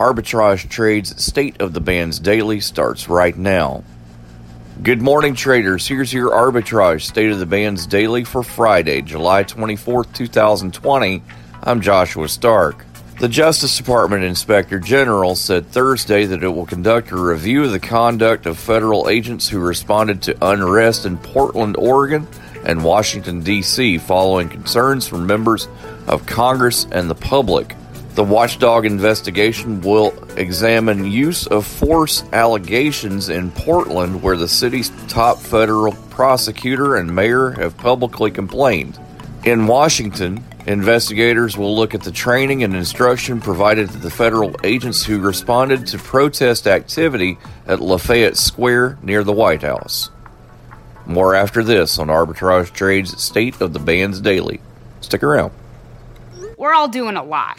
Arbitrage Trade's State of the Bands Daily starts right now. Good morning, traders. Here's your Arbitrage State of the Bands Daily for Friday, July 24th, 2020. I'm Joshua Stark. The Justice Department Inspector General said Thursday that it will conduct a review of the conduct of federal agents who responded to unrest in Portland, Oregon and Washington, D.C., following concerns from members of Congress and the public. The watchdog investigation will examine use of force allegations in Portland, where the city's top federal prosecutor and mayor have publicly complained. In Washington, investigators will look at the training and instruction provided to the federal agents who responded to protest activity at Lafayette Square near the White House. More after this on Arbitrage Trade's State of the Bands Daily. Stick around. We're all doing a lot.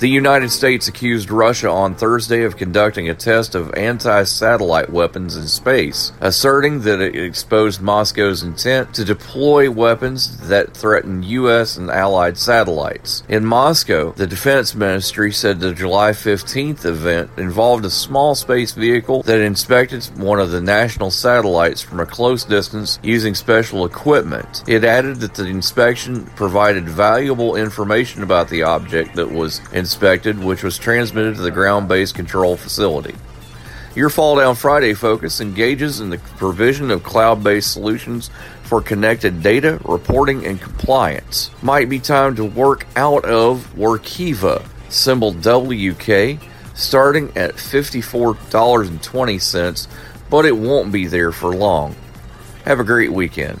The United States accused Russia on Thursday of conducting a test of anti satellite weapons in space, asserting that it exposed Moscow's intent to deploy weapons that threaten U.S. and allied satellites. In Moscow, the Defense Ministry said the July 15th event involved a small space vehicle that inspected one of the national satellites from a close distance using special equipment. It added that the inspection provided valuable information about the object that was inspected inspected, which was transmitted to the ground based control facility. Your Fall Down Friday focus engages in the provision of cloud based solutions for connected data, reporting, and compliance. Might be time to work out of Workiva, symbol WK, starting at $54.20, but it won't be there for long. Have a great weekend.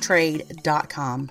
trade.com.